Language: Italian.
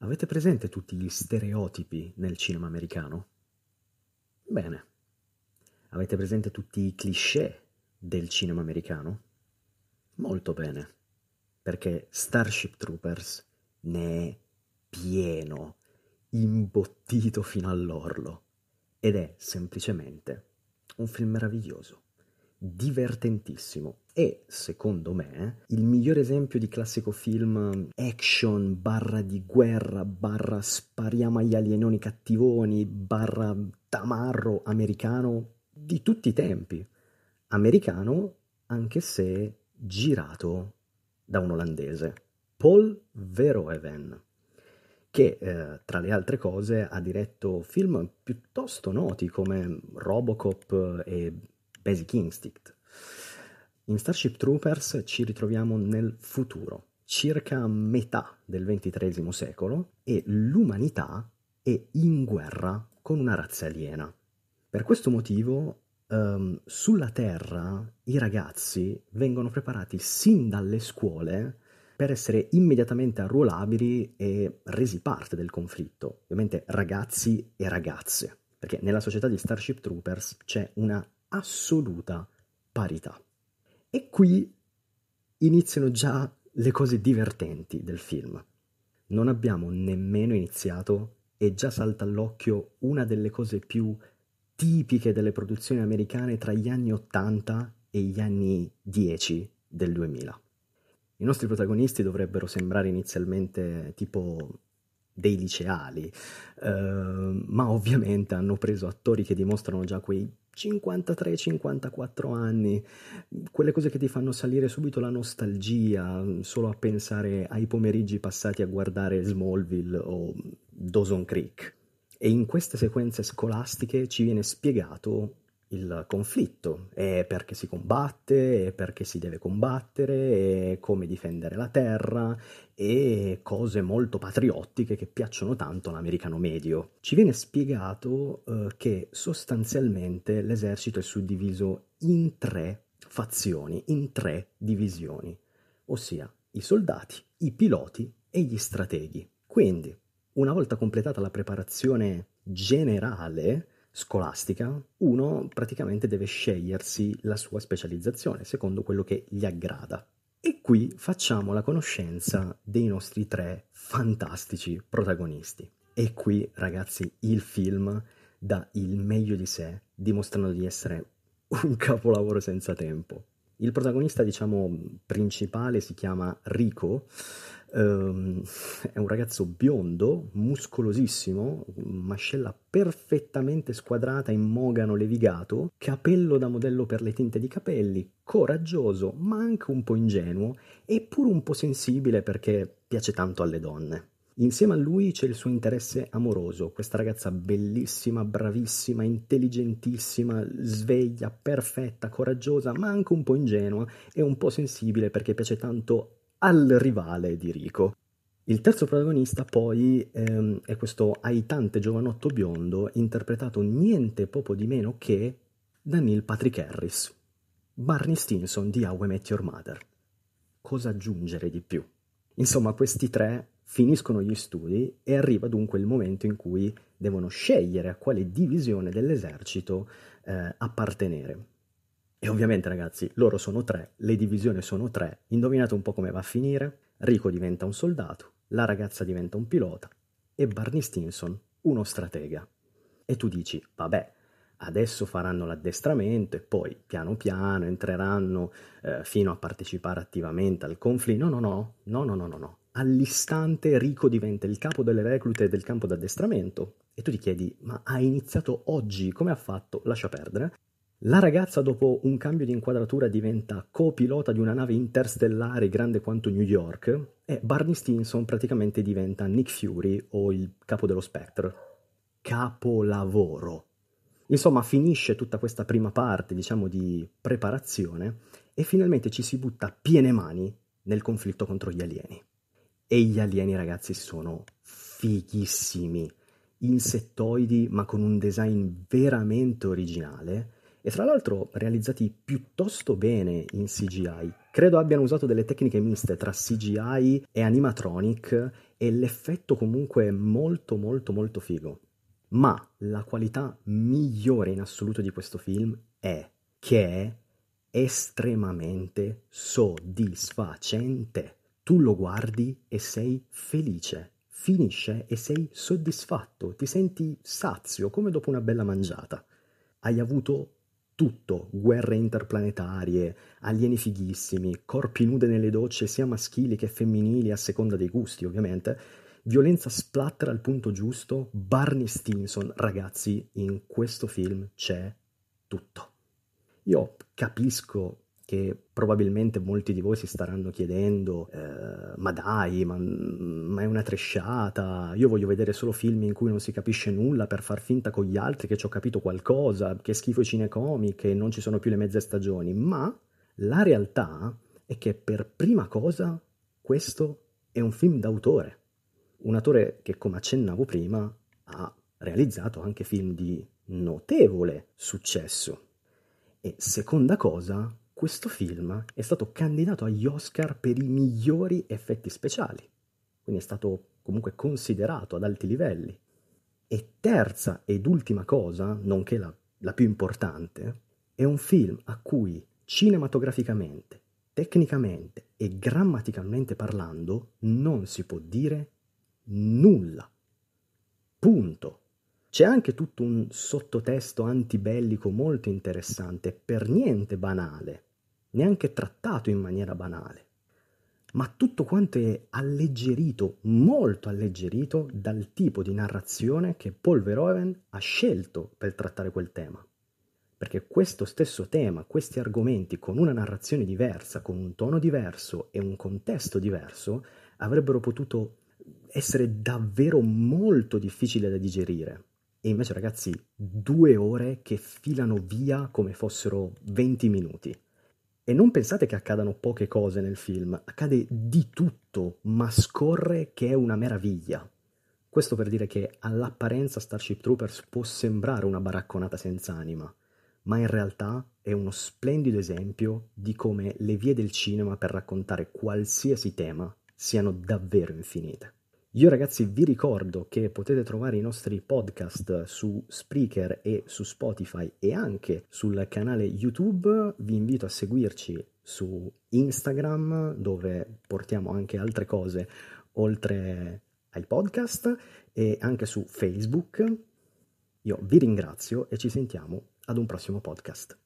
Avete presente tutti gli stereotipi nel cinema americano? Bene. Avete presente tutti i cliché del cinema americano? Molto bene, perché Starship Troopers ne è pieno, imbottito fino all'orlo, ed è semplicemente un film meraviglioso divertentissimo e, secondo me, il miglior esempio di classico film action, barra di guerra, barra spariamo agli alienoni cattivoni, barra tamarro americano di tutti i tempi. Americano anche se girato da un olandese, Paul Verhoeven, che eh, tra le altre cose ha diretto film piuttosto noti come Robocop e Basic Instinct. In Starship Troopers ci ritroviamo nel futuro, circa metà del XXIII secolo, e l'umanità è in guerra con una razza aliena. Per questo motivo, um, sulla Terra i ragazzi vengono preparati sin dalle scuole per essere immediatamente arruolabili e resi parte del conflitto. Ovviamente ragazzi e ragazze, perché nella società di Starship Troopers c'è una assoluta parità. E qui iniziano già le cose divertenti del film. Non abbiamo nemmeno iniziato e già salta all'occhio una delle cose più tipiche delle produzioni americane tra gli anni 80 e gli anni 10 del 2000. I nostri protagonisti dovrebbero sembrare inizialmente tipo dei liceali, eh, ma ovviamente hanno preso attori che dimostrano già quei 53-54 anni, quelle cose che ti fanno salire subito la nostalgia, solo a pensare ai pomeriggi passati a guardare Smallville o Dawson Creek. E in queste sequenze scolastiche ci viene spiegato il conflitto, è perché si combatte, è perché si deve combattere, è come difendere la terra e cose molto patriottiche che piacciono tanto all'americano medio. Ci viene spiegato eh, che sostanzialmente l'esercito è suddiviso in tre fazioni, in tre divisioni, ossia i soldati, i piloti e gli strateghi. Quindi, una volta completata la preparazione generale, scolastica, uno praticamente deve scegliersi la sua specializzazione secondo quello che gli aggrada. E qui facciamo la conoscenza dei nostri tre fantastici protagonisti. E qui, ragazzi, il film dà il meglio di sé, dimostrando di essere un capolavoro senza tempo. Il protagonista, diciamo, principale si chiama Rico, Um, è un ragazzo biondo, muscolosissimo, mascella perfettamente squadrata in mogano levigato, capello da modello per le tinte di capelli, coraggioso ma anche un po' ingenuo e pure un po' sensibile perché piace tanto alle donne. Insieme a lui c'è il suo interesse amoroso, questa ragazza bellissima, bravissima, intelligentissima, sveglia, perfetta, coraggiosa, ma anche un po' ingenua e un po' sensibile perché piace tanto al rivale di Rico. Il terzo protagonista poi ehm, è questo aitante giovanotto biondo interpretato niente poco di meno che da Neil Patrick Harris, Barney Stinson di How I Met Your Mother. Cosa aggiungere di più? Insomma, questi tre finiscono gli studi e arriva dunque il momento in cui devono scegliere a quale divisione dell'esercito eh, appartenere. E ovviamente ragazzi, loro sono tre, le divisioni sono tre, indovinate un po' come va a finire? Rico diventa un soldato, la ragazza diventa un pilota e Barney Stinson uno stratega. E tu dici, vabbè, adesso faranno l'addestramento e poi piano piano entreranno eh, fino a partecipare attivamente al conflitto. No, no, no, no, no, no, no, no. All'istante Rico diventa il capo delle reclute del campo d'addestramento e tu ti chiedi, ma ha iniziato oggi, come ha fatto? Lascia perdere. La ragazza dopo un cambio di inquadratura diventa copilota di una nave interstellare grande quanto New York e Barney Stinson praticamente diventa Nick Fury o il capo dello Spectre. Capolavoro. Insomma, finisce tutta questa prima parte, diciamo, di preparazione e finalmente ci si butta piene mani nel conflitto contro gli alieni. E gli alieni, ragazzi, sono fighissimi, insettoidi ma con un design veramente originale e tra l'altro realizzati piuttosto bene in CGI. Credo abbiano usato delle tecniche miste tra CGI e animatronic e l'effetto comunque è molto molto molto figo. Ma la qualità migliore in assoluto di questo film è che è estremamente soddisfacente. Tu lo guardi e sei felice. Finisce e sei soddisfatto, ti senti sazio come dopo una bella mangiata. Hai avuto tutto, guerre interplanetarie, alieni fighissimi, corpi nude nelle docce sia maschili che femminili a seconda dei gusti ovviamente, violenza splatter al punto giusto, Barney Stinson, ragazzi, in questo film c'è tutto. Io capisco che probabilmente molti di voi si staranno chiedendo, eh, ma dai, ma, ma, è una tresciata, io voglio vedere solo film in cui non si capisce nulla per far finta con gli altri che ci ho capito qualcosa, che schifo i cinecomic, che non ci sono più le mezze stagioni, ma la realtà è che per prima cosa questo è un film d'autore, un autore che come accennavo prima ha realizzato anche film di notevole successo. E seconda cosa, questo film è stato candidato agli Oscar per i migliori effetti speciali, quindi è stato comunque considerato ad alti livelli. E terza ed ultima cosa, nonché la, la più importante, è un film a cui cinematograficamente, tecnicamente e grammaticalmente parlando non si può dire nulla. Punto. C'è anche tutto un sottotesto antibellico molto interessante, per niente banale, neanche trattato in maniera banale. Ma tutto quanto è alleggerito, molto alleggerito dal tipo di narrazione che Paul Verhoeven ha scelto per trattare quel tema. Perché questo stesso tema, questi argomenti con una narrazione diversa, con un tono diverso e un contesto diverso, avrebbero potuto essere davvero molto difficili da digerire e invece ragazzi, due ore che filano via come fossero 20 minuti. E non pensate che accadano poche cose nel film, accade di tutto, ma scorre che è una meraviglia. Questo per dire che all'apparenza Starship Troopers può sembrare una baracconata senza anima, ma in realtà è uno splendido esempio di come le vie del cinema per raccontare qualsiasi tema siano davvero infinite. Io ragazzi vi ricordo che potete trovare i nostri podcast su Spreaker e su Spotify e anche sul canale YouTube. Vi invito a seguirci su Instagram dove portiamo anche altre cose oltre ai podcast e anche su Facebook. Io vi ringrazio e ci sentiamo ad un prossimo podcast.